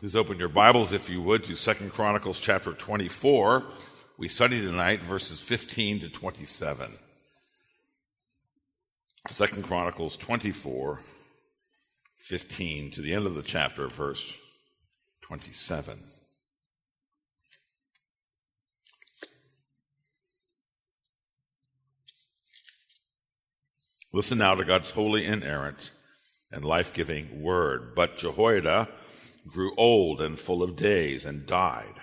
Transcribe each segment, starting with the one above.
Please open your Bibles, if you would, to Second Chronicles chapter 24. We study tonight verses 15 to 27. Second Chronicles 24, 15 to the end of the chapter, verse 27. Listen now to God's holy, inerrant, and life giving word. But Jehoiada, grew old and full of days and died.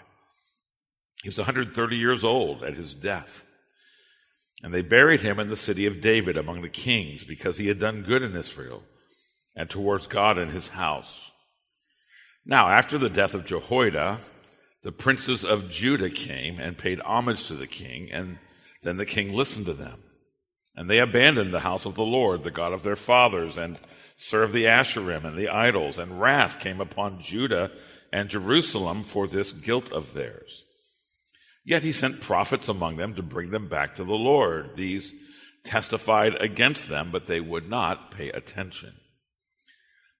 He was 130 years old at his death. And they buried him in the city of David among the kings because he had done good in Israel and towards God and his house. Now, after the death of Jehoiada, the princes of Judah came and paid homage to the king, and then the king listened to them. And they abandoned the house of the Lord, the God of their fathers, and served the Asherim and the idols, and wrath came upon Judah and Jerusalem for this guilt of theirs. Yet he sent prophets among them to bring them back to the Lord. These testified against them, but they would not pay attention.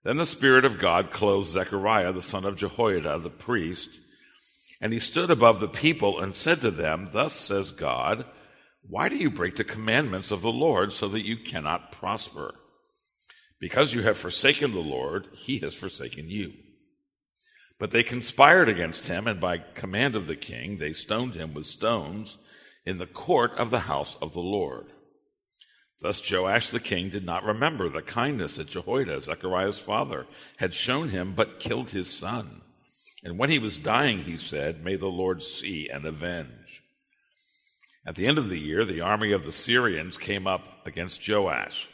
Then the Spirit of God clothed Zechariah, the son of Jehoiada, the priest, and he stood above the people and said to them, Thus says God, why do you break the commandments of the Lord so that you cannot prosper? Because you have forsaken the Lord, he has forsaken you. But they conspired against him, and by command of the king, they stoned him with stones in the court of the house of the Lord. Thus Joash the king did not remember the kindness that Jehoiada, Zechariah's father, had shown him, but killed his son. And when he was dying, he said, May the Lord see and avenge. At the end of the year, the army of the Syrians came up against Joash.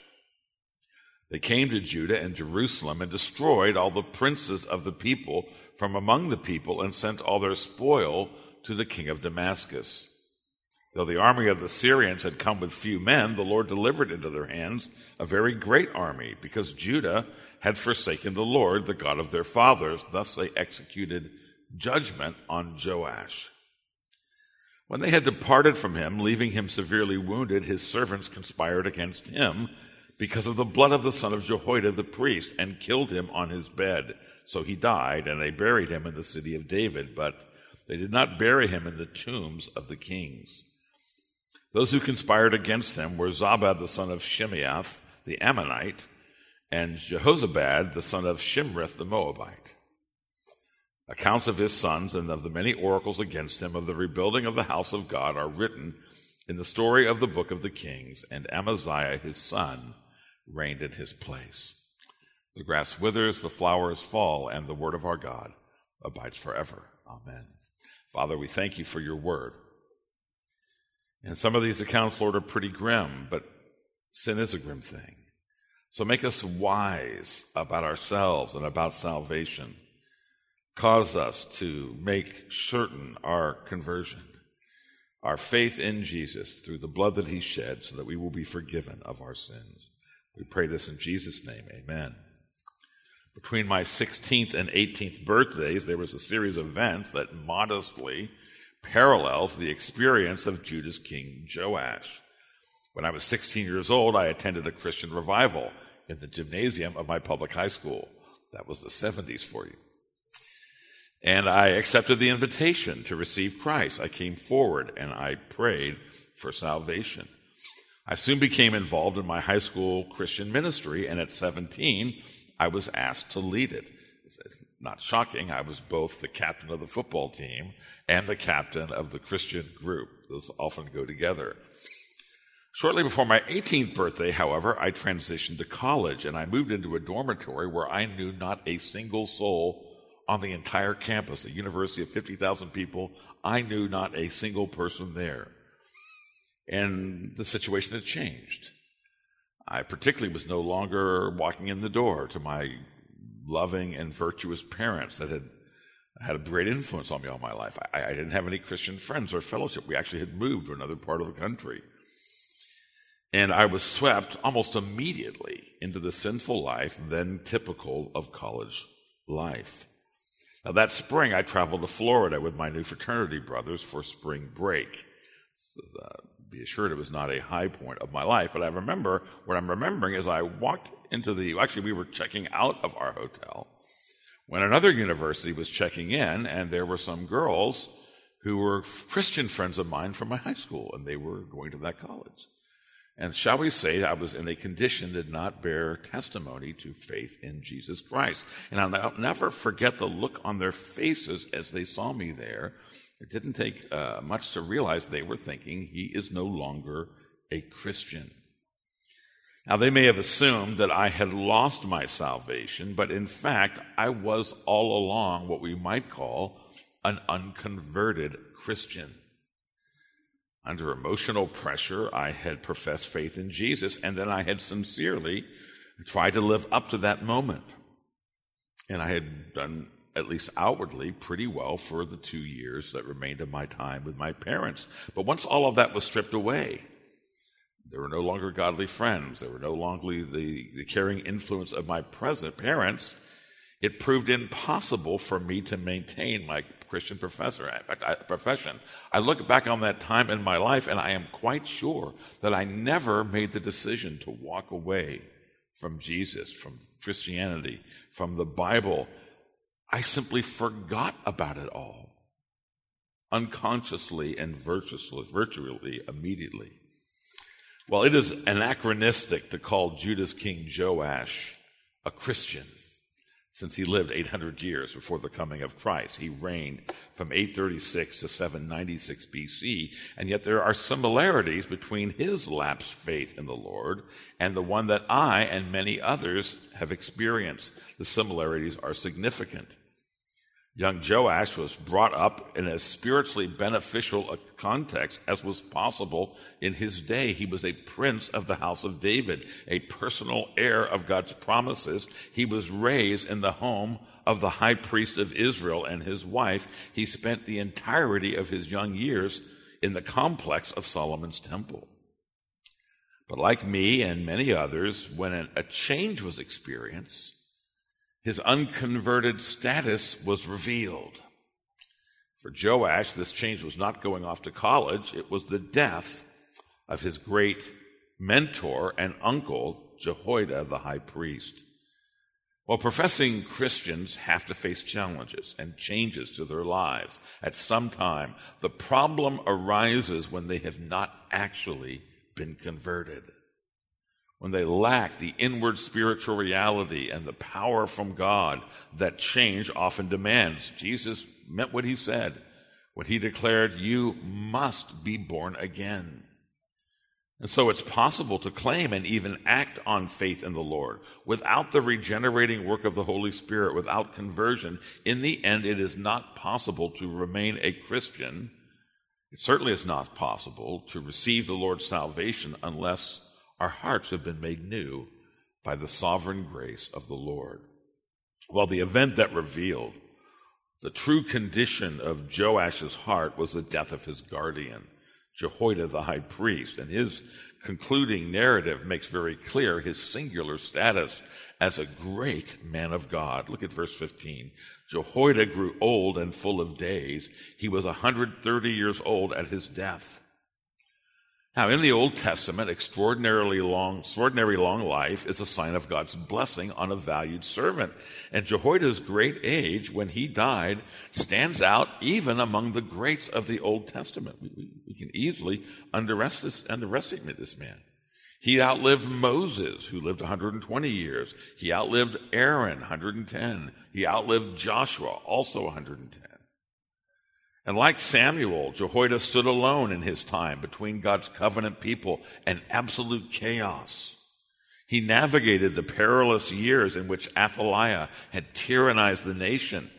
They came to Judah and Jerusalem and destroyed all the princes of the people from among the people and sent all their spoil to the king of Damascus. Though the army of the Syrians had come with few men, the Lord delivered into their hands a very great army, because Judah had forsaken the Lord, the God of their fathers. Thus they executed judgment on Joash. When they had departed from him, leaving him severely wounded, his servants conspired against him because of the blood of the son of Jehoiada the priest and killed him on his bed. So he died, and they buried him in the city of David, but they did not bury him in the tombs of the kings. Those who conspired against him were Zabad the son of Shimeath the Ammonite, and Jehozabad the son of Shimrith the Moabite. Accounts of his sons and of the many oracles against him of the rebuilding of the house of God are written in the story of the book of the Kings, and Amaziah his son reigned in his place. The grass withers, the flowers fall, and the word of our God abides forever. Amen. Father, we thank you for your word. And some of these accounts, Lord, are pretty grim, but sin is a grim thing. So make us wise about ourselves and about salvation cause us to make certain our conversion, our faith in Jesus through the blood that he shed, so that we will be forgiven of our sins. We pray this in Jesus' name. Amen. Between my 16th and 18th birthdays, there was a series of events that modestly parallels the experience of Judah's king Joash. When I was 16 years old, I attended a Christian revival in the gymnasium of my public high school. That was the 70s for you. And I accepted the invitation to receive Christ. I came forward and I prayed for salvation. I soon became involved in my high school Christian ministry, and at 17, I was asked to lead it. It's not shocking. I was both the captain of the football team and the captain of the Christian group. Those often go together. Shortly before my 18th birthday, however, I transitioned to college and I moved into a dormitory where I knew not a single soul on the entire campus, a university of 50,000 people. I knew not a single person there. And the situation had changed. I particularly was no longer walking in the door to my loving and virtuous parents that had had a great influence on me all my life. I, I, didn't have any Christian friends or fellowship. We actually had moved to another part of the country. And I was swept almost immediately into the sinful life then typical of college life. Now, that spring, I traveled to Florida with my new fraternity brothers for spring break. So, uh, be assured it was not a high point of my life, but I remember what I'm remembering is I walked into the, actually, we were checking out of our hotel when another university was checking in, and there were some girls who were Christian friends of mine from my high school, and they were going to that college. And shall we say, I was in a condition that did not bear testimony to faith in Jesus Christ. And I'll never forget the look on their faces as they saw me there. It didn't take uh, much to realize they were thinking he is no longer a Christian. Now, they may have assumed that I had lost my salvation, but in fact, I was all along what we might call an unconverted Christian. Under emotional pressure, I had professed faith in Jesus, and then I had sincerely tried to live up to that moment. And I had done, at least outwardly, pretty well for the two years that remained of my time with my parents. But once all of that was stripped away, there were no longer godly friends. There were no longer the, the caring influence of my present parents. It proved impossible for me to maintain my Christian professor, in fact, I, profession. I look back on that time in my life and I am quite sure that I never made the decision to walk away from Jesus, from Christianity, from the Bible. I simply forgot about it all unconsciously and virtuously, virtually immediately. Well, it is anachronistic to call Judah's king Joash a Christian since he lived 800 years before the coming of Christ. He reigned from 836 to 796 BC, and yet there are similarities between his lapsed faith in the Lord and the one that I and many others have experienced. The similarities are significant. Young Joash was brought up in as spiritually beneficial a context as was possible in his day. He was a prince of the house of David, a personal heir of God's promises. He was raised in the home of the high priest of Israel and his wife. He spent the entirety of his young years in the complex of Solomon's temple. But like me and many others, when a change was experienced, his unconverted status was revealed. For Joash, this change was not going off to college, it was the death of his great mentor and uncle, Jehoiada the high priest. Well, professing Christians have to face challenges and changes to their lives at some time. The problem arises when they have not actually been converted when they lack the inward spiritual reality and the power from God that change often demands. Jesus meant what he said when he declared, You must be born again. And so it's possible to claim and even act on faith in the Lord without the regenerating work of the Holy Spirit, without conversion. In the end, it is not possible to remain a Christian. It certainly is not possible to receive the Lord's salvation unless our hearts have been made new by the sovereign grace of the Lord. Well, the event that revealed the true condition of Joash's heart was the death of his guardian, Jehoiada the high priest, and his concluding narrative makes very clear his singular status as a great man of God. Look at verse 15. Jehoiada grew old and full of days. He was 130 years old at his death. Now, in the Old Testament, extraordinarily long, extraordinary long life is a sign of God's blessing on a valued servant. And Jehoiada's great age, when he died, stands out even among the greats of the Old Testament. We, we, we can easily underestimate, underestimate this man. He outlived Moses, who lived 120 years. He outlived Aaron, 110. He outlived Joshua, also 110. And like Samuel, Jehoiada stood alone in his time between God's covenant people and absolute chaos. He navigated the perilous years in which Athaliah had tyrannized the nation.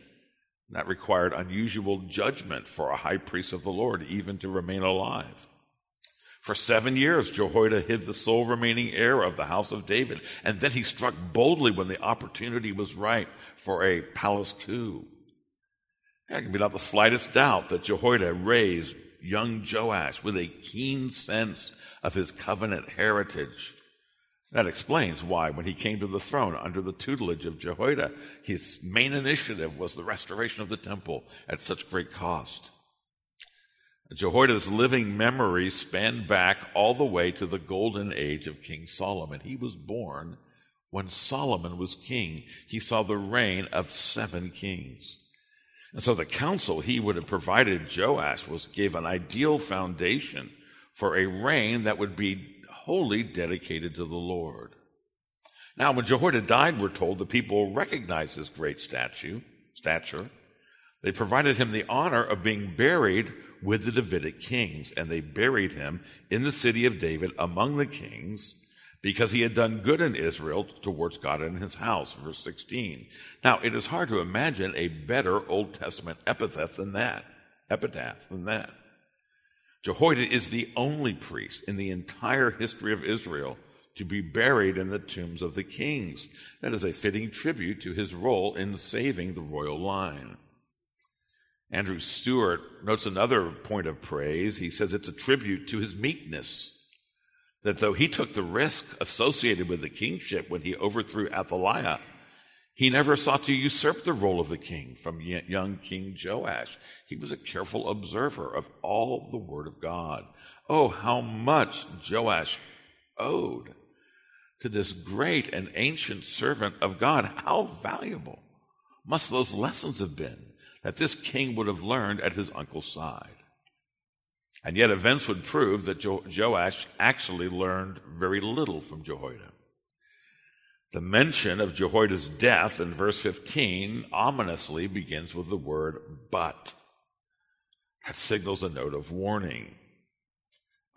That required unusual judgment for a high priest of the Lord even to remain alive. For seven years, Jehoiada hid the sole remaining heir of the house of David, and then he struck boldly when the opportunity was right for a palace coup. There can be not the slightest doubt that Jehoiada raised young Joash with a keen sense of his covenant heritage. That explains why, when he came to the throne under the tutelage of Jehoiada, his main initiative was the restoration of the temple at such great cost. Jehoiada's living memory spanned back all the way to the golden age of King Solomon. He was born when Solomon was king, he saw the reign of seven kings. And so the counsel he would have provided Joash was gave an ideal foundation for a reign that would be wholly dedicated to the Lord. Now, when Jehoiada died, we're told the people recognized his great statue, stature. They provided him the honor of being buried with the Davidic kings, and they buried him in the city of David among the kings because he had done good in Israel towards God and his house. Verse 16. Now, it is hard to imagine a better Old Testament epithet than that, epitaph than that. Jehoiada is the only priest in the entire history of Israel to be buried in the tombs of the kings. That is a fitting tribute to his role in saving the royal line. Andrew Stewart notes another point of praise. He says it's a tribute to his meekness. That though he took the risk associated with the kingship when he overthrew Athaliah, he never sought to usurp the role of the king from young King Joash. He was a careful observer of all the word of God. Oh, how much Joash owed to this great and ancient servant of God. How valuable must those lessons have been that this king would have learned at his uncle's side? And yet, events would prove that jo- Joash actually learned very little from Jehoiada. The mention of Jehoiada's death in verse 15 ominously begins with the word but. That signals a note of warning.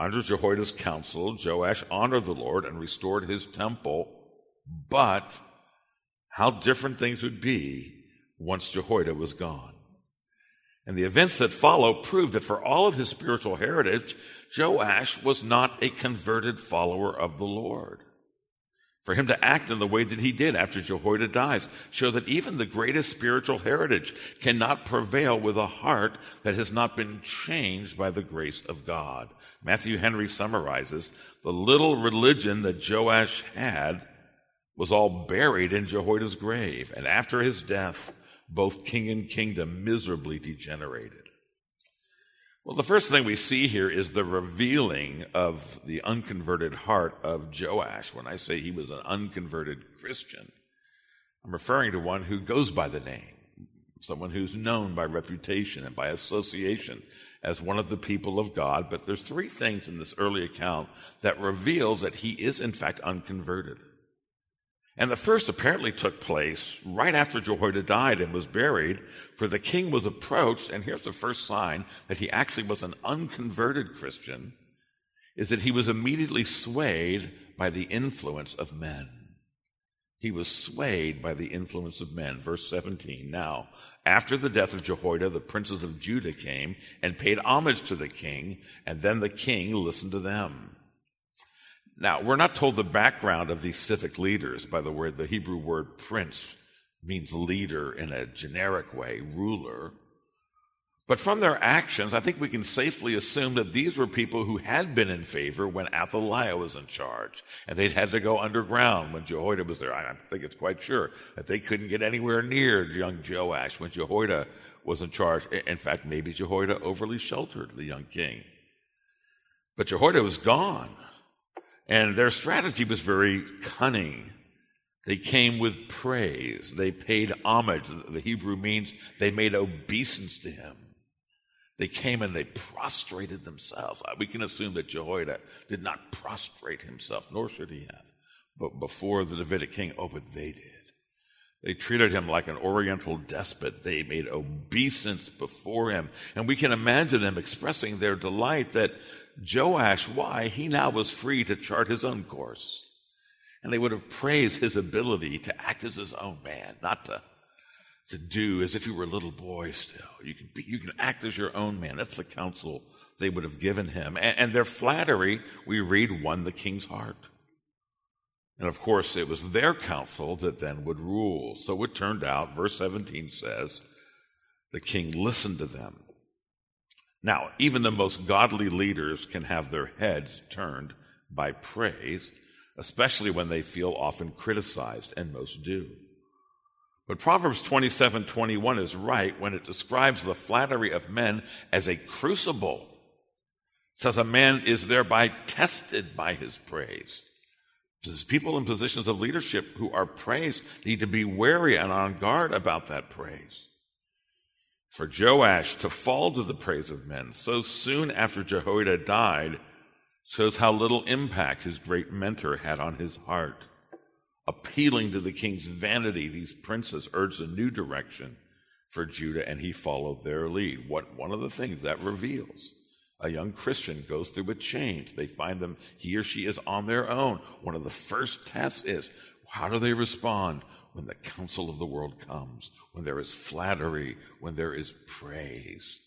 Under Jehoiada's counsel, Joash honored the Lord and restored his temple, but how different things would be once Jehoiada was gone. And the events that follow prove that for all of his spiritual heritage, Joash was not a converted follower of the Lord. For him to act in the way that he did after Jehoiada dies show that even the greatest spiritual heritage cannot prevail with a heart that has not been changed by the grace of God. Matthew Henry summarizes the little religion that Joash had was all buried in Jehoiada's grave, and after his death, both king and kingdom miserably degenerated. Well, the first thing we see here is the revealing of the unconverted heart of Joash. When I say he was an unconverted Christian, I'm referring to one who goes by the name, someone who's known by reputation and by association as one of the people of God. But there's three things in this early account that reveals that he is in fact unconverted. And the first apparently took place right after Jehoiada died and was buried, for the king was approached, and here's the first sign that he actually was an unconverted Christian, is that he was immediately swayed by the influence of men. He was swayed by the influence of men. Verse 17. Now, after the death of Jehoiada, the princes of Judah came and paid homage to the king, and then the king listened to them. Now, we're not told the background of these civic leaders by the way, the Hebrew word prince means leader in a generic way, ruler. But from their actions, I think we can safely assume that these were people who had been in favor when Athaliah was in charge. And they'd had to go underground when Jehoiada was there. I think it's quite sure that they couldn't get anywhere near young Joash when Jehoiada was in charge. In fact, maybe Jehoiada overly sheltered the young king. But Jehoiada was gone. And their strategy was very cunning. They came with praise. They paid homage. The Hebrew means they made obeisance to him. They came and they prostrated themselves. Uh, we can assume that Jehoiada did not prostrate himself, nor should he have, but before the Davidic king. Oh, but they did. They treated him like an oriental despot. They made obeisance before him. And we can imagine them expressing their delight that Joash, why? He now was free to chart his own course. And they would have praised his ability to act as his own man, not to, to do as if he were a little boy still. You can, be, you can act as your own man. That's the counsel they would have given him. And, and their flattery, we read, won the king's heart. And of course, it was their counsel that then would rule. So it turned out, verse 17 says, the king listened to them now, even the most godly leaders can have their heads turned by praise, especially when they feel often criticized, and most do. But Proverbs 27 21 is right when it describes the flattery of men as a crucible. It says a man is thereby tested by his praise. People in positions of leadership who are praised need to be wary and on guard about that praise. For Joash to fall to the praise of men so soon after Jehoiada died shows how little impact his great mentor had on his heart. Appealing to the king's vanity, these princes urged a new direction for Judah, and he followed their lead. What one of the things that reveals a young Christian goes through a change. They find them, he or she is on their own. One of the first tests is how do they respond when the counsel of the world comes, when there is flattery, when there is praise?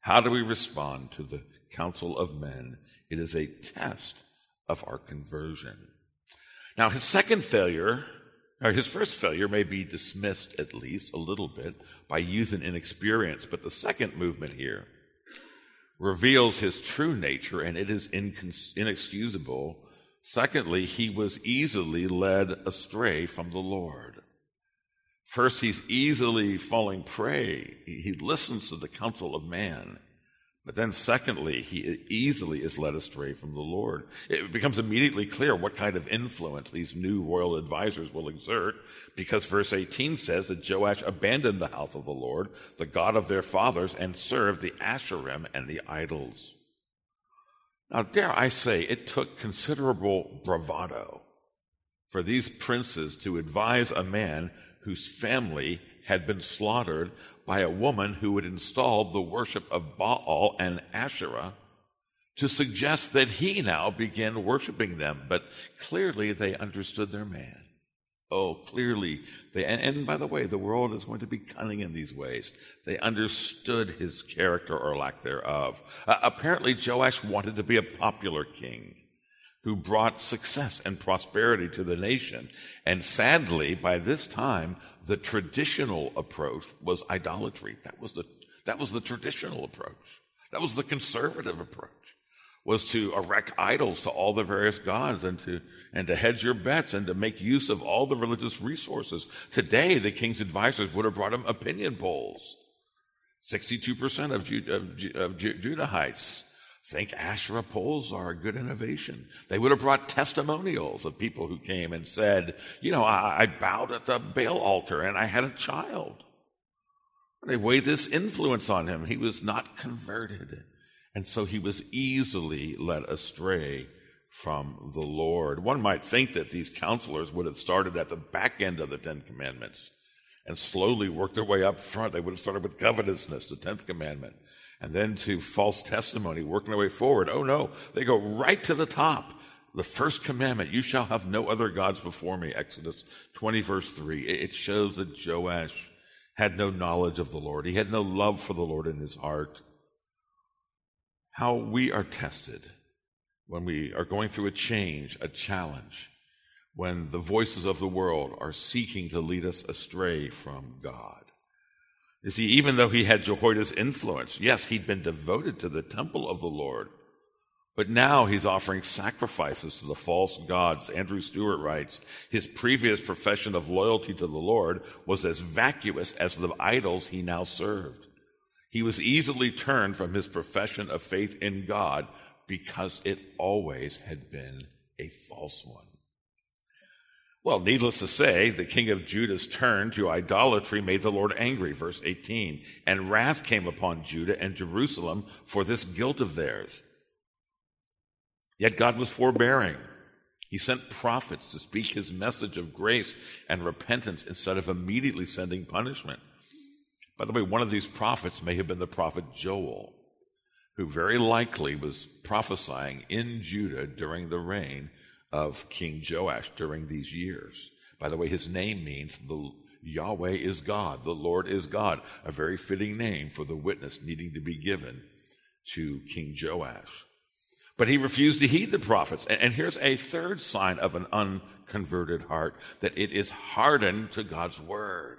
How do we respond to the counsel of men? It is a test of our conversion. Now, his second failure, or his first failure, may be dismissed at least a little bit by youth and inexperience, but the second movement here reveals his true nature and it is inexcusable. Secondly, he was easily led astray from the Lord. First, he's easily falling prey. He listens to the counsel of man. But then, secondly, he easily is led astray from the Lord. It becomes immediately clear what kind of influence these new royal advisors will exert, because verse 18 says that Joash abandoned the house of the Lord, the God of their fathers, and served the Asherim and the idols. Now, dare I say, it took considerable bravado for these princes to advise a man whose family had been slaughtered by a woman who had installed the worship of Baal and Asherah to suggest that he now begin worshiping them. But clearly they understood their man. Oh, clearly they, and, and, by the way, the world is going to be cunning in these ways. They understood his character or lack thereof. Uh, apparently Joash wanted to be a popular king who brought success and prosperity to the nation. And sadly, by this time, the traditional approach was idolatry. That was the, that was the traditional approach. That was the conservative approach was to erect idols to all the various gods and to and to hedge your bets and to make use of all the religious resources. Today, the king's advisors would have brought him opinion polls. 62% of, of, of Judahites think Asherah poles are a good innovation. They would have brought testimonials of people who came and said, you know, I, I bowed at the Baal altar and I had a child. They weighed this influence on him. He was not converted. And so he was easily led astray from the Lord. One might think that these counselors would have started at the back end of the Ten Commandments and slowly worked their way up front. They would have started with covetousness, the tenth commandment, and then to false testimony, working their way forward. Oh no, they go right to the top. The first commandment, you shall have no other gods before me, Exodus 20 verse 3. It shows that Joash had no knowledge of the Lord. He had no love for the Lord in his heart. How we are tested when we are going through a change, a challenge, when the voices of the world are seeking to lead us astray from God. You see, even though he had Jehoiada's influence, yes, he'd been devoted to the temple of the Lord, but now he's offering sacrifices to the false gods. Andrew Stewart writes, his previous profession of loyalty to the Lord was as vacuous as the idols he now served. He was easily turned from his profession of faith in God because it always had been a false one. Well, needless to say, the king of Judah's turn to idolatry made the Lord angry, verse 18. And wrath came upon Judah and Jerusalem for this guilt of theirs. Yet God was forbearing. He sent prophets to speak his message of grace and repentance instead of immediately sending punishment. By the way, one of these prophets may have been the prophet Joel, who very likely was prophesying in Judah during the reign of King Joash during these years. By the way, his name means the Yahweh is God, the Lord is God, a very fitting name for the witness needing to be given to King Joash. But he refused to heed the prophets. And here's a third sign of an unconverted heart that it is hardened to God's word.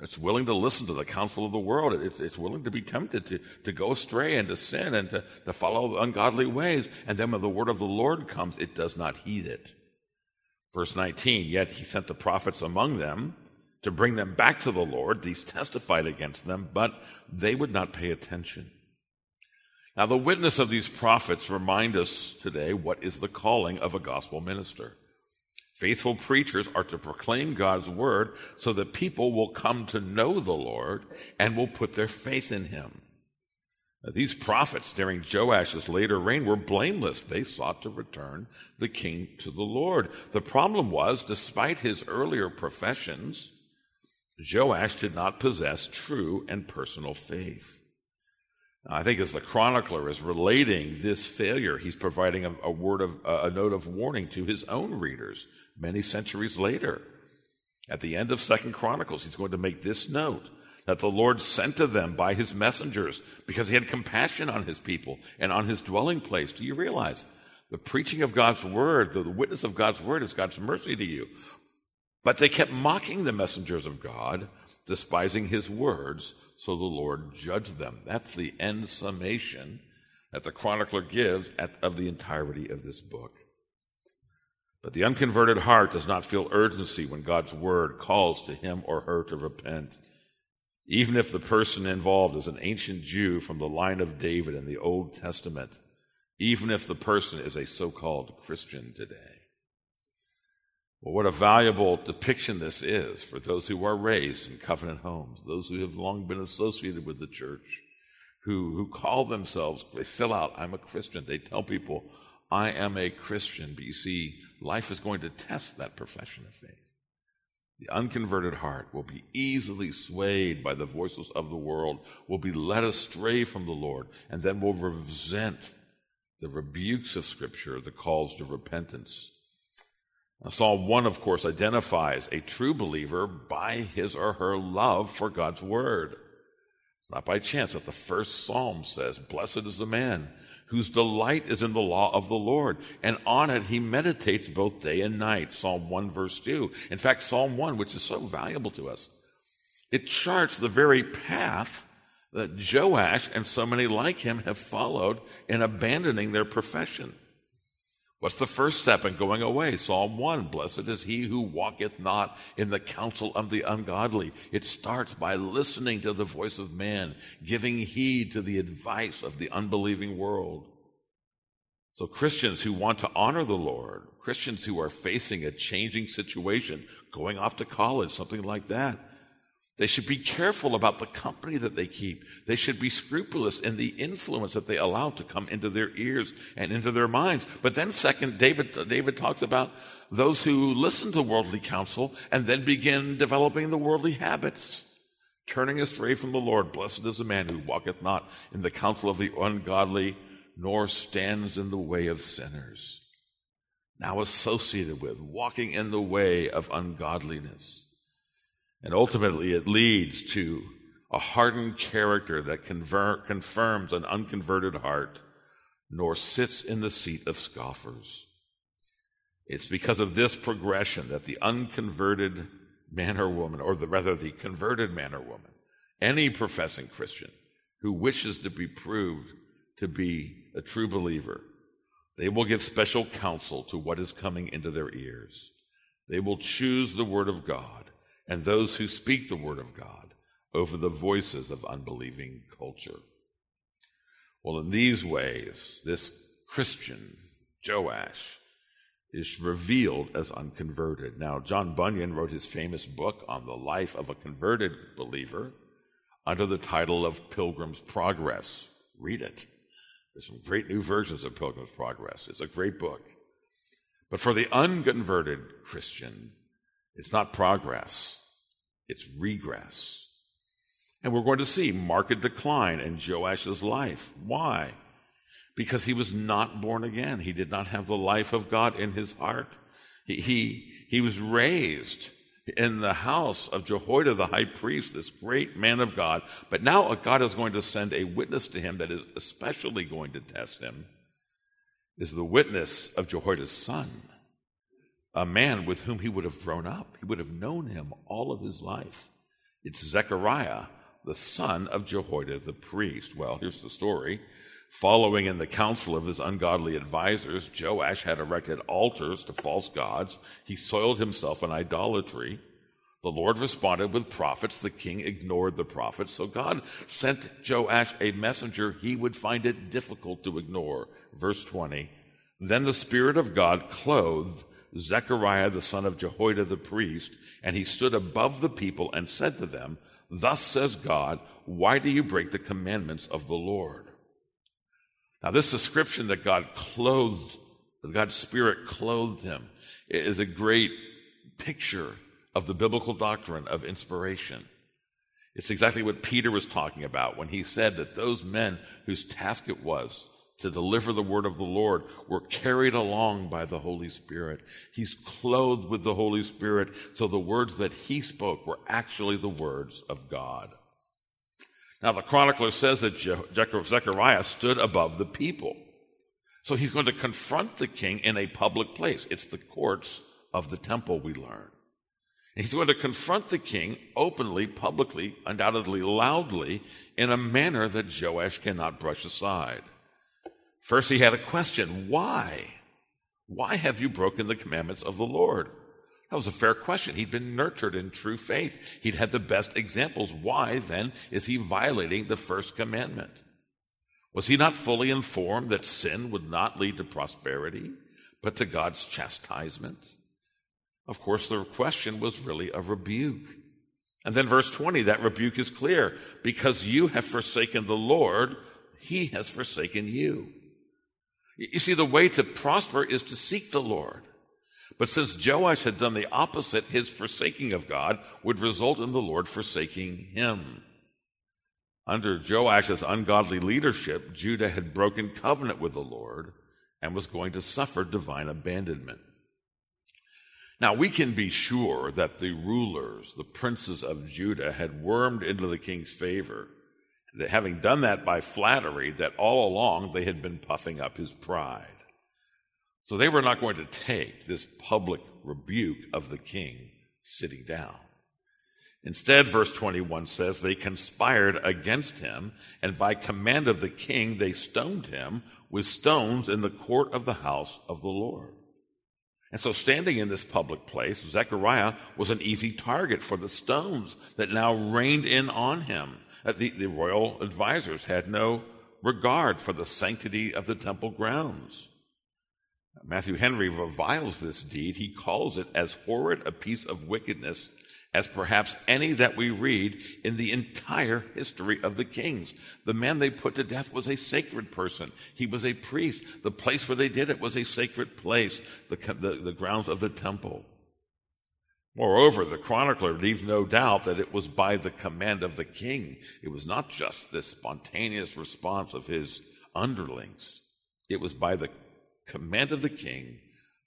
It's willing to listen to the counsel of the world. It's, it's, willing to be tempted to, to go astray and to sin and to, to follow ungodly ways. And then when the word of the Lord comes, it does not heed it. Verse 19, yet he sent the prophets among them to bring them back to the Lord. These testified against them, but they would not pay attention. Now, the witness of these prophets remind us today what is the calling of a gospel minister. Faithful preachers are to proclaim God's word so that people will come to know the Lord and will put their faith in him. Now, these prophets during Joash's later reign were blameless. They sought to return the king to the Lord. The problem was, despite his earlier professions, Joash did not possess true and personal faith. I think as the chronicler is relating this failure, he's providing a, a word of a note of warning to his own readers many centuries later. At the end of Second Chronicles, he's going to make this note that the Lord sent to them by his messengers because he had compassion on his people and on his dwelling place. Do you realize? The preaching of God's word, the witness of God's word is God's mercy to you. But they kept mocking the messengers of God, despising his words, so the Lord judged them. That's the end summation that the chronicler gives at, of the entirety of this book. But the unconverted heart does not feel urgency when God's word calls to him or her to repent. Even if the person involved is an ancient Jew from the line of David in the Old Testament, even if the person is a so called Christian today. Well, what a valuable depiction this is for those who are raised in covenant homes, those who have long been associated with the church, who, who call themselves, they fill out, I'm a Christian. They tell people, I am a Christian. But you see, life is going to test that profession of faith. The unconverted heart will be easily swayed by the voices of the world, will be led astray from the Lord, and then will resent the rebukes of Scripture, the calls to repentance now, Psalm 1, of course, identifies a true believer by his or her love for God's word. It's not by chance that the first psalm says, Blessed is the man whose delight is in the law of the Lord, and on it he meditates both day and night. Psalm 1, verse 2. In fact, Psalm 1, which is so valuable to us, it charts the very path that Joash and so many like him have followed in abandoning their profession. What's the first step in going away? Psalm 1 Blessed is he who walketh not in the counsel of the ungodly. It starts by listening to the voice of man, giving heed to the advice of the unbelieving world. So, Christians who want to honor the Lord, Christians who are facing a changing situation, going off to college, something like that, they should be careful about the company that they keep. They should be scrupulous in the influence that they allow to come into their ears and into their minds. But then second, David, David talks about those who listen to worldly counsel and then begin developing the worldly habits, turning astray from the Lord. Blessed is the man who walketh not in the counsel of the ungodly, nor stands in the way of sinners. Now associated with walking in the way of ungodliness. And ultimately, it leads to a hardened character that conver- confirms an unconverted heart, nor sits in the seat of scoffers. It's because of this progression that the unconverted man or woman, or the, rather the converted man or woman, any professing Christian who wishes to be proved to be a true believer, they will give special counsel to what is coming into their ears. They will choose the Word of God and those who speak the word of God over the voices of unbelieving culture. Well, in these ways, this Christian, Joash, is revealed as unconverted. Now, John Bunyan wrote his famous book on the life of a converted believer under the title of Pilgrim's Progress. Read it. There's some great new versions of Pilgrim's Progress. It's a great book. But for the unconverted Christian, it's not progress, it's regress. And we're going to see marked decline in Joash's life. Why? Because he was not born again. He did not have the life of God in his heart. He, he, he was raised in the house of Jehoiada the high priest, this great man of God. But now God is going to send a witness to him that is especially going to test him, is the witness of Jehoiada's son a man with whom he would have grown up. He would have known him all of his life. It's Zechariah, the son of Jehoiada the priest. Well, here's the story. Following in the counsel of his ungodly advisers, Joash had erected altars to false gods. He soiled himself in idolatry. The Lord responded with prophets. The king ignored the prophets. So God sent Joash a messenger he would find it difficult to ignore. Verse 20. Then the Spirit of God clothed Zechariah the son of Jehoiada the priest, and he stood above the people and said to them, Thus says God, why do you break the commandments of the Lord? Now, this description that God clothed, that God's Spirit clothed him, is a great picture of the biblical doctrine of inspiration. It's exactly what Peter was talking about when he said that those men whose task it was to deliver the word of the Lord were carried along by the Holy Spirit. He's clothed with the Holy Spirit, so the words that he spoke were actually the words of God. Now, the chronicler says that Zechariah stood above the people. So he's going to confront the king in a public place. It's the courts of the temple, we learn. And he's going to confront the king openly, publicly, undoubtedly loudly, in a manner that Joash cannot brush aside. First, he had a question why? Why have you broken the commandments of the Lord? That was a fair question. He'd been nurtured in true faith. He'd had the best examples. Why then is he violating the first commandment? Was he not fully informed that sin would not lead to prosperity, but to God's chastisement? Of course, the question was really a rebuke. And then verse 20, that rebuke is clear. Because you have forsaken the Lord, he has forsaken you. You see, the way to prosper is to seek the Lord. But since Joash had done the opposite, his forsaking of God would result in the Lord forsaking him. Under Joash's ungodly leadership, Judah had broken covenant with the Lord and was going to suffer divine abandonment. Now, we can be sure that the rulers, the princes of Judah, had wormed into the king's favor having done that by flattery, that all along they had been puffing up his pride. So they were not going to take this public rebuke of the king sitting down. Instead, verse 21 says, they conspired against him, and by command of the king, they stoned him with stones in the court of the house of the Lord. And so, standing in this public place, Zechariah was an easy target for the stones that now rained in on him. The, the royal advisors had no regard for the sanctity of the temple grounds. Matthew Henry reviles this deed. He calls it as horrid a piece of wickedness as perhaps any that we read in the entire history of the kings. The man they put to death was a sacred person. He was a priest. The place where they did it was a sacred place, the, the, the grounds of the temple. Moreover, the chronicler leaves no doubt that it was by the command of the king. It was not just this spontaneous response of his underlings. It was by the command of the king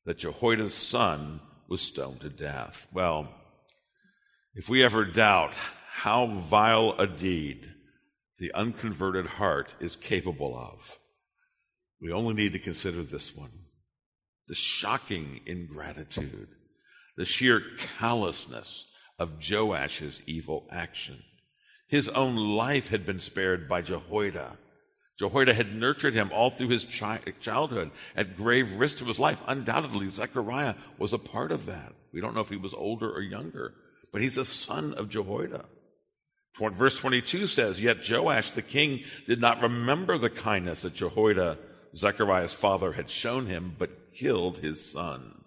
that Jehoiada's son was stoned to death. Well, if we ever doubt how vile a deed the unconverted heart is capable of, we only need to consider this one the shocking ingratitude the sheer callousness of Joash's evil action. His own life had been spared by Jehoiada. Jehoiada had nurtured him all through his chi- childhood at grave risk to his life. Undoubtedly, Zechariah was a part of that. We don't know if he was older or younger, but he's a son of Jehoiada. Verse 22 says, Yet Joash the king did not remember the kindness that Jehoiada, Zechariah's father, had shown him, but killed his son.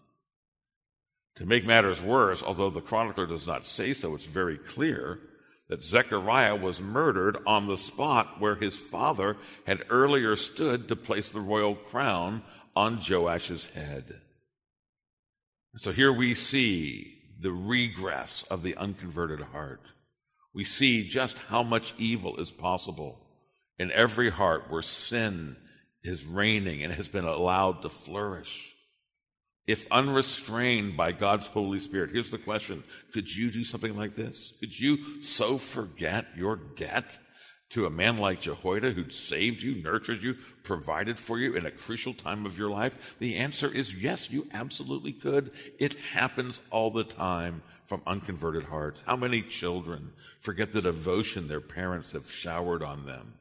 To make matters worse, although the chronicler does not say so, it's very clear that Zechariah was murdered on the spot where his father had earlier stood to place the royal crown on Joash's head. So here we see the regress of the unconverted heart. We see just how much evil is possible in every heart where sin is reigning and has been allowed to flourish if unrestrained by God's Holy Spirit. Here's the question Could you do something like this? Could you so forget your debt to a man like Jehoiada who'd saved you, nurtured you, provided for you in a crucial time of your life? The answer is yes, you absolutely could. It happens all the time from unconverted hearts. How many children forget the devotion their parents have showered on them?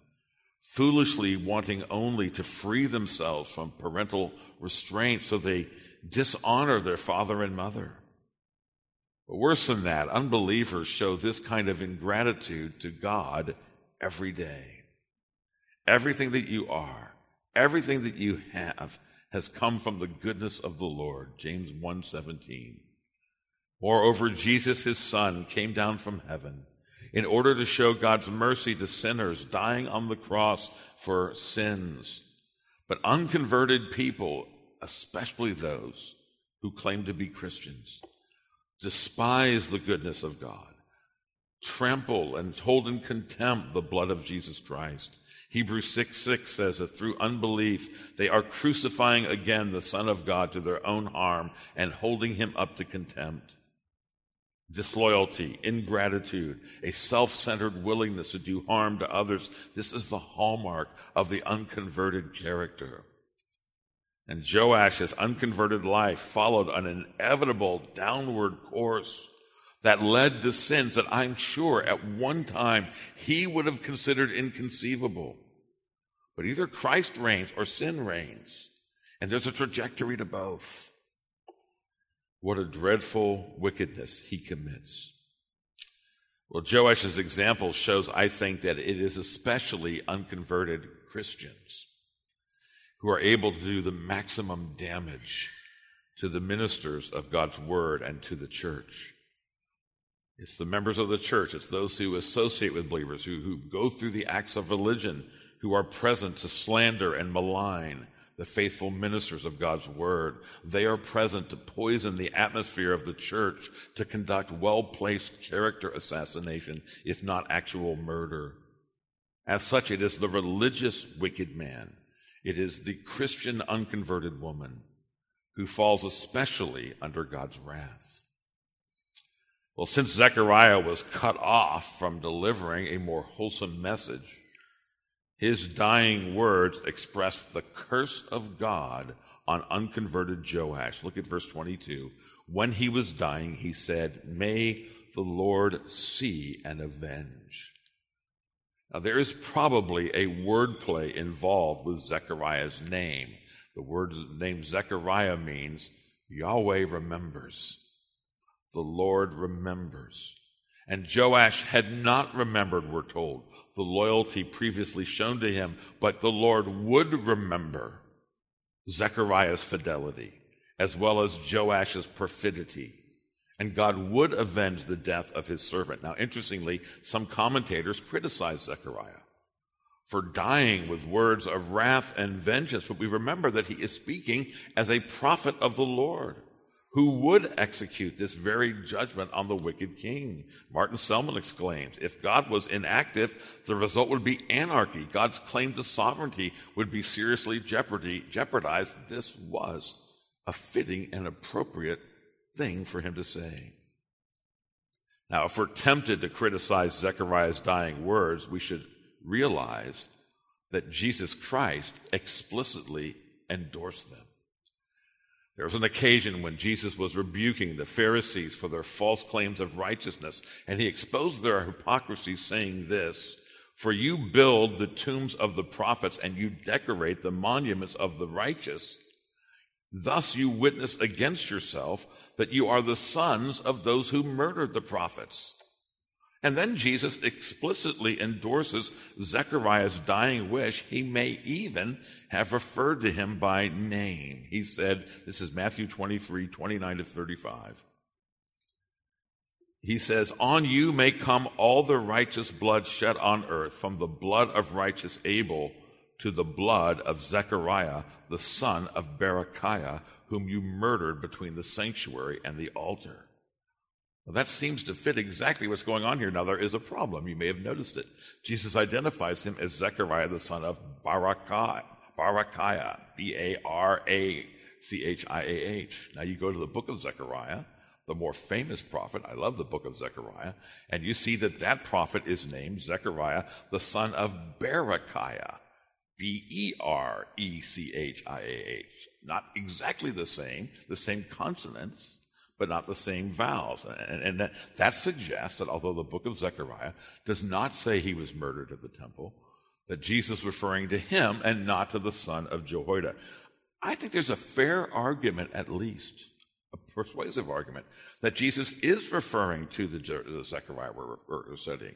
Foolishly wanting only to free themselves from parental restraint so they dishonor their father and mother. But worse than that, unbelievers show this kind of ingratitude to God every day. Everything that you are, everything that you have has come from the goodness of the Lord. James 1:17. Moreover, Jesus his son came down from heaven in order to show God's mercy to sinners, dying on the cross for sins. But unconverted people, especially those who claim to be Christians, despise the goodness of God, trample and hold in contempt the blood of Jesus Christ. Hebrews 6 6 says that through unbelief, they are crucifying again the Son of God to their own harm and holding him up to contempt. Disloyalty, ingratitude, a self centered willingness to do harm to others. This is the hallmark of the unconverted character. And Joash's unconverted life followed an inevitable downward course that led to sins that I'm sure at one time he would have considered inconceivable. But either Christ reigns or sin reigns. And there's a trajectory to both. What a dreadful wickedness he commits. Well, Joash's example shows, I think, that it is especially unconverted Christians who are able to do the maximum damage to the ministers of God's word and to the church. It's the members of the church, it's those who associate with believers, who, who go through the acts of religion, who are present to slander and malign the faithful ministers of God's word. They are present to poison the atmosphere of the church, to conduct well placed character assassination, if not actual murder. As such, it is the religious wicked man it is the Christian unconverted woman who falls especially under God's wrath. Well, since Zechariah was cut off from delivering a more wholesome message, his dying words express the curse of God on unconverted Joash. Look at verse 22. When he was dying, he said, May the Lord see and avenge. Now, there is probably a wordplay involved with Zechariah's name. The word name Zechariah means Yahweh remembers. The Lord remembers. And Joash had not remembered, we're told, the loyalty previously shown to him, but the Lord would remember Zechariah's fidelity, as well as Joash's perfidy and God would avenge the death of his servant. Now, interestingly, some commentators criticize Zechariah for dying with words of wrath and vengeance, but we remember that he is speaking as a prophet of the Lord who would execute this very judgment on the wicked king. Martin Selman exclaims, if God was inactive, the result would be anarchy. God's claim to sovereignty would be seriously jeopardized. This was a fitting and appropriate thing for him to say. Now, if we're tempted to criticize Zechariah's dying words, we should realize that Jesus Christ explicitly endorsed them. There was an occasion when Jesus was rebuking the Pharisees for their false claims of righteousness, and he exposed their hypocrisy, saying this For you build the tombs of the prophets, and you decorate the monuments of the righteous. Thus you witness against yourself that you are the sons of those who murdered the prophets. And then Jesus explicitly endorses Zechariah's dying wish. He may even have referred to him by name. He said, this is Matthew 23, 29 to 35. He says, On you may come all the righteous blood shed on earth, from the blood of righteous Abel to the blood of Zechariah, the son of Berechiah, whom you murdered between the sanctuary and the altar. Well, that seems to fit exactly what's going on here. Now, there is a problem. You may have noticed it. Jesus identifies him as Zechariah, the son of Barachiah, B A R A C H I A H. Now, you go to the book of Zechariah, the more famous prophet. I love the book of Zechariah. And you see that that prophet is named Zechariah, the son of Berechiah. B E R E C H I A H. Not exactly the same, the same consonants, but not the same vows. And, and that, that, suggests that although the book of Zechariah does not say he was murdered at the temple, that Jesus is referring to him and not to the son of Jehoiada. I think there's a fair argument, at least, a persuasive argument, that Jesus is referring to the, the Zechariah we're, we're studying.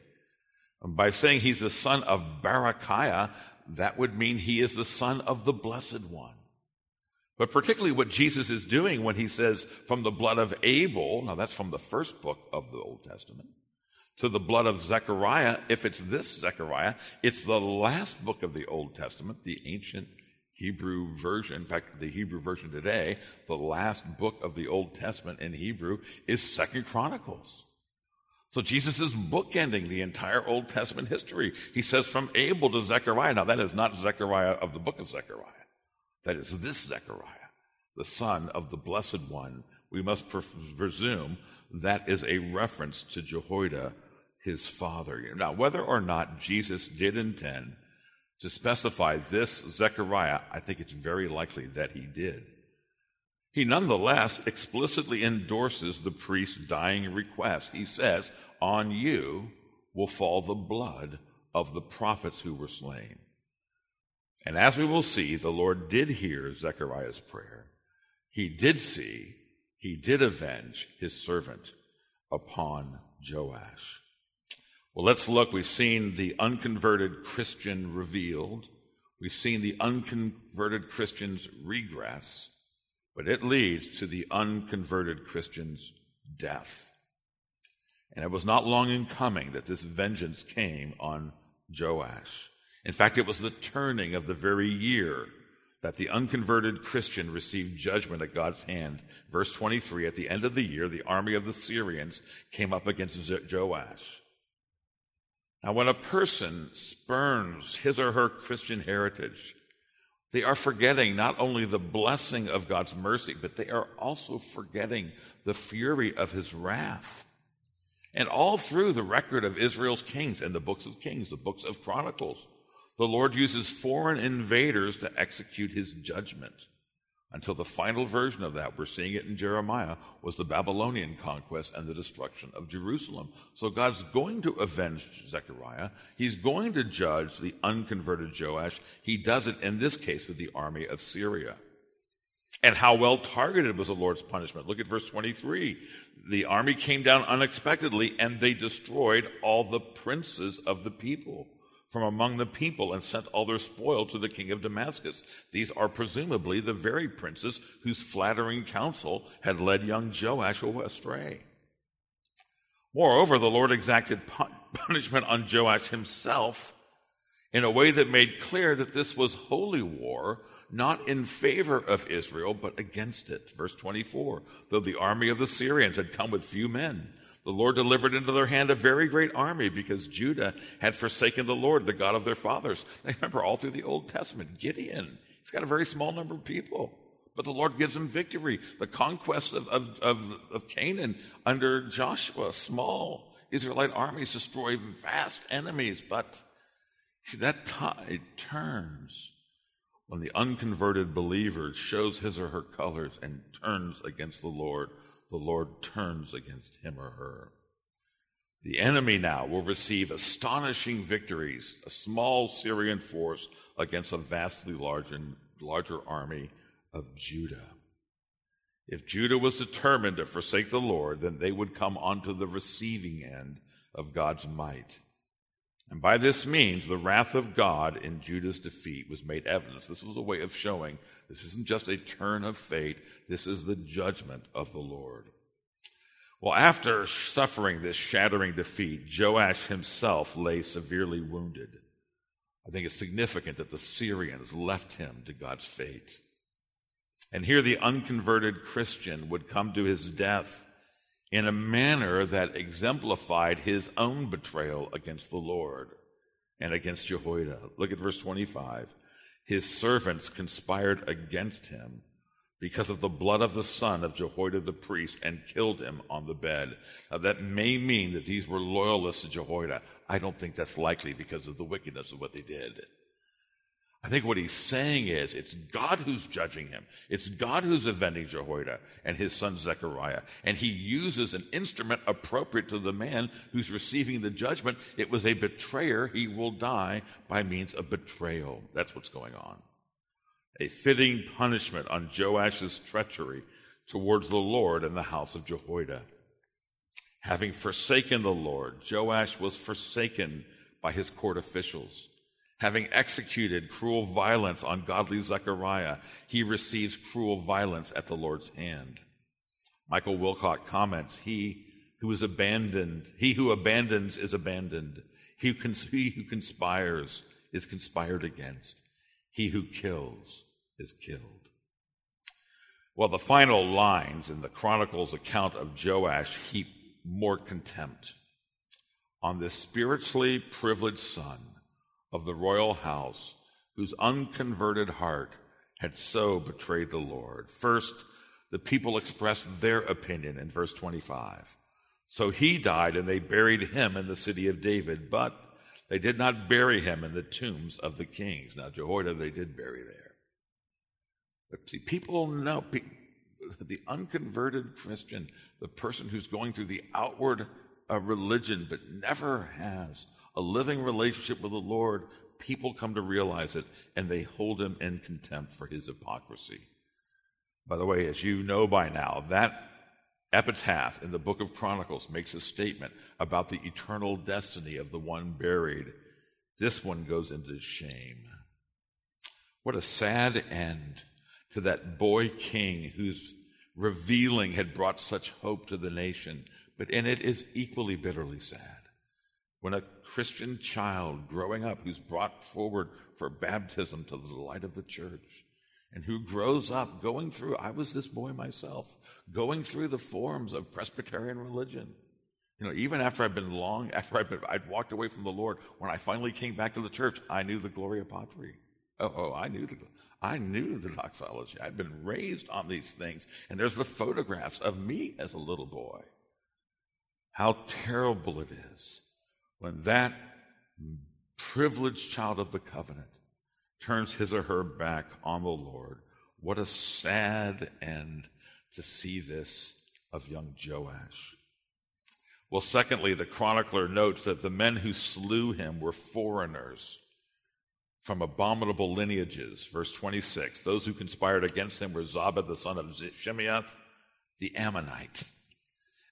By saying he's the son of Barachiah, that would mean he is the son of the Blessed One. But particularly what Jesus is doing when he says, from the blood of Abel, now that's from the first book of the Old Testament, to the blood of Zechariah, if it's this Zechariah, it's the last book of the Old Testament, the ancient Hebrew version. In fact, the Hebrew version today, the last book of the Old Testament in Hebrew is Second Chronicles. So Jesus is bookending the entire Old Testament history. He says from Abel to Zechariah. Now that is not Zechariah of the book of Zechariah. That is this Zechariah, the son of the Blessed One. We must presume that is a reference to Jehoiada, his father. Now, whether or not Jesus did intend to specify this Zechariah, I think it's very likely that he did. He nonetheless explicitly endorses the priest's dying request. He says, On you will fall the blood of the prophets who were slain. And as we will see, the Lord did hear Zechariah's prayer. He did see, he did avenge his servant upon Joash. Well, let's look. We've seen the unconverted Christian revealed. We've seen the unconverted Christian's regress, but it leads to the unconverted Christian's death. And it was not long in coming that this vengeance came on Joash. In fact, it was the turning of the very year that the unconverted Christian received judgment at God's hand. Verse 23 At the end of the year, the army of the Syrians came up against Joash. Now, when a person spurns his or her Christian heritage, they are forgetting not only the blessing of God's mercy, but they are also forgetting the fury of his wrath. And all through the record of Israel's kings and the books of Kings, the books of Chronicles, the Lord uses foreign invaders to execute his judgment. Until the final version of that, we're seeing it in Jeremiah, was the Babylonian conquest and the destruction of Jerusalem. So God's going to avenge Zechariah. He's going to judge the unconverted Joash. He does it in this case with the army of Syria. And how well targeted was the Lord's punishment. Look at verse 23. The army came down unexpectedly and they destroyed all the princes of the people from among the people and sent all their spoil to the king of Damascus. These are presumably the very princes whose flattering counsel had led young Joash astray. Moreover, the Lord exacted punishment on Joash himself in a way that made clear that this was holy war, not in favor of Israel, but against it. Verse 24, though the army of the Syrians had come with few men, the Lord delivered into their hand a very great army because Judah had forsaken the Lord, the God of their fathers. Now, remember, all through the Old Testament, Gideon, he's got a very small number of people, but the Lord gives him victory. The conquest of, of, of, of Canaan under Joshua, small Israelite armies destroy vast enemies, but see, that tide turns when the unconverted believer shows his or her colors and turns against the Lord the Lord turns against him or her. The enemy now will receive astonishing victories, a small Syrian force against a vastly larger, larger army of Judah. If Judah was determined to forsake the Lord, then they would come onto the receiving end of God's might. And by this means, the wrath of God in Judah's defeat was made evident. This was a way of showing this isn't just a turn of fate, this is the judgment of the Lord. Well, after suffering this shattering defeat, Joash himself lay severely wounded. I think it's significant that the Syrians left him to God's fate. And here the unconverted Christian would come to his death in a manner that exemplified his own betrayal against the Lord and against Jehoiada. Look at verse 25. His servants conspired against him because of the blood of the son of Jehoiada the priest and killed him on the bed. Now, that may mean that these were loyalists to Jehoiada. I don't think that's likely because of the wickedness of what they did. I think what he's saying is it's God who's judging him. It's God who's avenging Jehoiada and his son Zechariah. And he uses an instrument appropriate to the man who's receiving the judgment. It was a betrayer. He will die by means of betrayal. That's what's going on. A fitting punishment on Joash's treachery towards the Lord and the house of Jehoiada. Having forsaken the Lord, Joash was forsaken by his court officials. Having executed cruel violence on godly Zechariah, he receives cruel violence at the Lord's hand. Michael Wilcock comments, he who is abandoned, he who abandons is abandoned. He who, conspires is conspired against. He who kills is killed. Well, the final lines in the Chronicles account of Joash heap more contempt on this spiritually privileged son of the royal house whose unconverted heart had so betrayed the Lord. First, the people expressed their opinion in verse 25. So he died and they buried him in the city of David, but they did not bury him in the tombs of the kings. Now, Jehoiada they did bury there. But see, people know, the unconverted Christian, the person who's going through the outward uh, religion but never has a living relationship with the Lord, people come to realize it and they hold him in contempt for his hypocrisy. By the way, as you know by now, that epitaph in the book of Chronicles makes a statement about the eternal destiny of the one buried. This one goes into shame. What a sad end to that boy king whose revealing had brought such hope to the nation, but in it is equally bitterly sad. When a Christian child growing up who's brought forward for baptism to the light of the church and who grows up going through, I was this boy myself, going through the forms of Presbyterian religion. You know, even after I'd been long, after I'd, been, I'd walked away from the Lord, when I finally came back to the church, I knew the Gloria Patri. Oh, oh, I knew the, I knew the doxology. I'd been raised on these things. And there's the photographs of me as a little boy. How terrible it is when that privileged child of the covenant turns his or her back on the Lord. What a sad end to see this of young Joash. Well, secondly, the chronicler notes that the men who slew him were foreigners from abominable lineages. Verse 26 Those who conspired against him were Zabad the son of Shimeath, the Ammonite,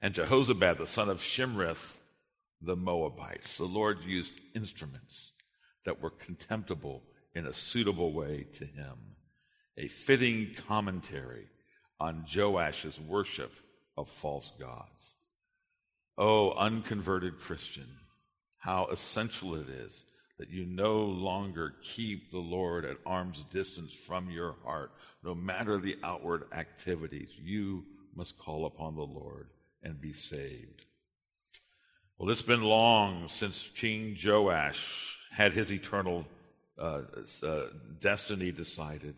and Jehozabad the son of Shimrith, the Moabites. The Lord used instruments that were contemptible in a suitable way to him. A fitting commentary on Joash's worship of false gods. Oh, unconverted Christian, how essential it is that you no longer keep the Lord at arm's distance from your heart. No matter the outward activities, you must call upon the Lord and be saved. Well, it's been long since King Joash had his eternal uh, uh, destiny decided.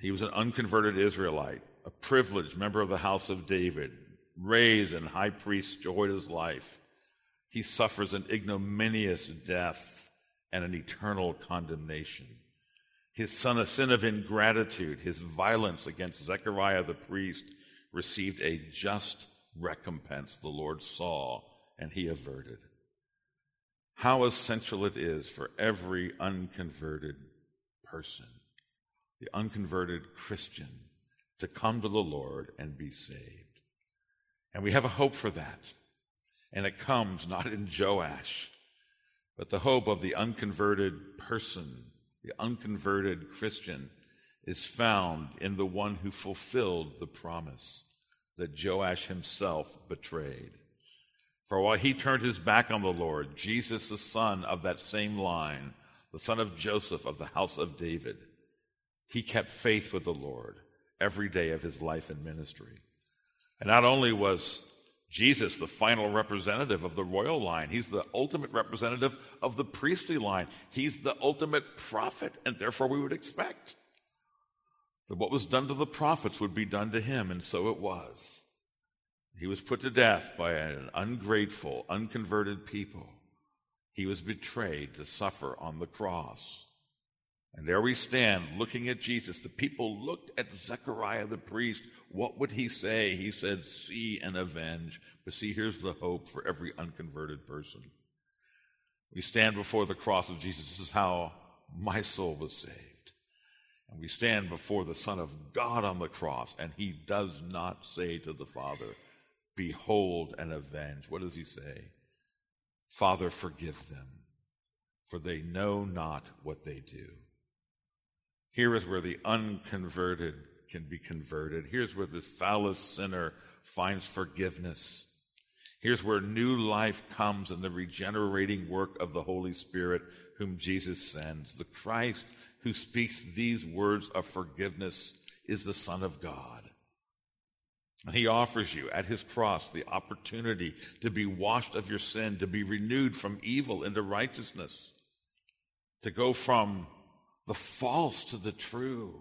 He was an unconverted Israelite, a privileged member of the house of David, raised in high priest Jehoiada's life he suffers an ignominious death and an eternal condemnation. His son, a sin of ingratitude, his violence against Zechariah the priest, received a just recompense the Lord saw and he averted. How essential it is for every unconverted person, the unconverted Christian, to come to the Lord and be saved. And we have a hope for that. And it comes not in Joash, but the hope of the unconverted person, the unconverted Christian, is found in the one who fulfilled the promise that Joash himself betrayed. For while he turned his back on the Lord, Jesus, the son of that same line, the son of Joseph of the house of David, he kept faith with the Lord every day of his life and ministry. And not only was Jesus, the final representative of the royal line. He's the ultimate representative of the priestly line. He's the ultimate prophet, and therefore we would expect that what was done to the prophets would be done to him, and so it was. He was put to death by an ungrateful, unconverted people. He was betrayed to suffer on the cross. And there we stand looking at Jesus. The people looked at Zechariah the priest. What would he say? He said, See and avenge. But see, here's the hope for every unconverted person. We stand before the cross of Jesus. This is how my soul was saved. And we stand before the Son of God on the cross, and he does not say to the Father, Behold and avenge. What does he say? Father, forgive them, for they know not what they do. Here is where the unconverted can be converted. Here's where this foulest sinner finds forgiveness. Here's where new life comes in the regenerating work of the Holy Spirit, whom Jesus sends. The Christ who speaks these words of forgiveness is the Son of God. And he offers you at his cross the opportunity to be washed of your sin, to be renewed from evil into righteousness, to go from the false to the true,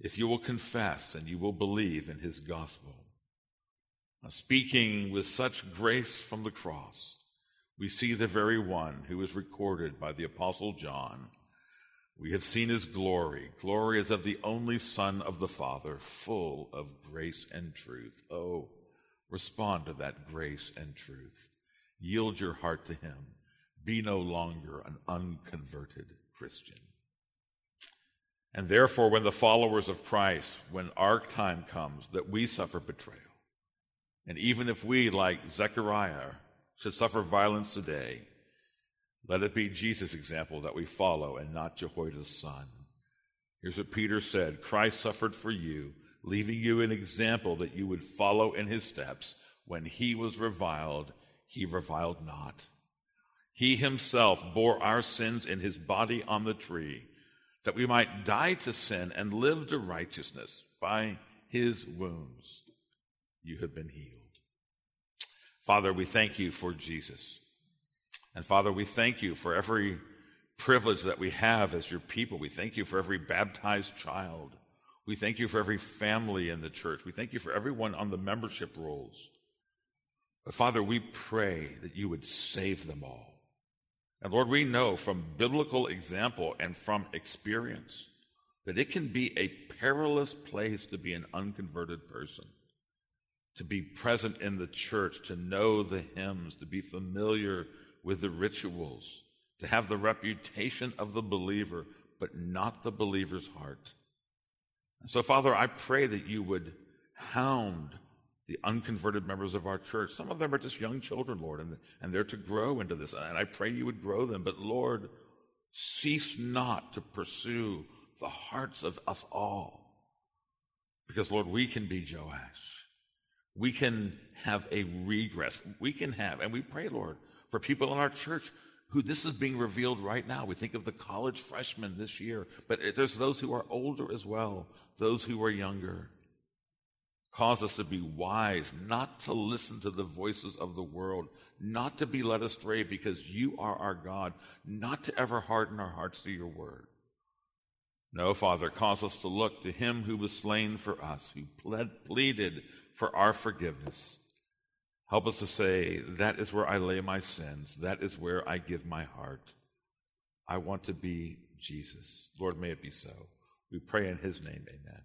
if you will confess and you will believe in his gospel. Now, speaking with such grace from the cross, we see the very one who is recorded by the Apostle John. We have seen his glory. Glory is of the only Son of the Father, full of grace and truth. Oh, respond to that grace and truth. Yield your heart to him. Be no longer an unconverted Christian. And therefore, when the followers of Christ, when our time comes that we suffer betrayal, and even if we, like Zechariah, should suffer violence today, let it be Jesus' example that we follow and not Jehoiada's son. Here's what Peter said Christ suffered for you, leaving you an example that you would follow in his steps. When he was reviled, he reviled not. He himself bore our sins in his body on the tree that we might die to sin and live to righteousness. By his wounds you have been healed. Father, we thank you for Jesus. And Father, we thank you for every privilege that we have as your people. We thank you for every baptized child. We thank you for every family in the church. We thank you for everyone on the membership rolls. But Father, we pray that you would save them all. And Lord, we know from biblical example and from experience that it can be a perilous place to be an unconverted person, to be present in the church, to know the hymns, to be familiar with the rituals, to have the reputation of the believer, but not the believer's heart. so, Father, I pray that you would hound the unconverted members of our church. Some of them are just young children, Lord, and, and they're to grow into this. And I pray you would grow them. But Lord, cease not to pursue the hearts of us all. Because, Lord, we can be Joash. We can have a regress. We can have, and we pray, Lord, for people in our church who this is being revealed right now. We think of the college freshmen this year, but there's those who are older as well, those who are younger. Cause us to be wise, not to listen to the voices of the world, not to be led astray because you are our God, not to ever harden our hearts to your word. No, Father, cause us to look to him who was slain for us, who pled, pleaded for our forgiveness. Help us to say, that is where I lay my sins. That is where I give my heart. I want to be Jesus. Lord, may it be so. We pray in his name, amen.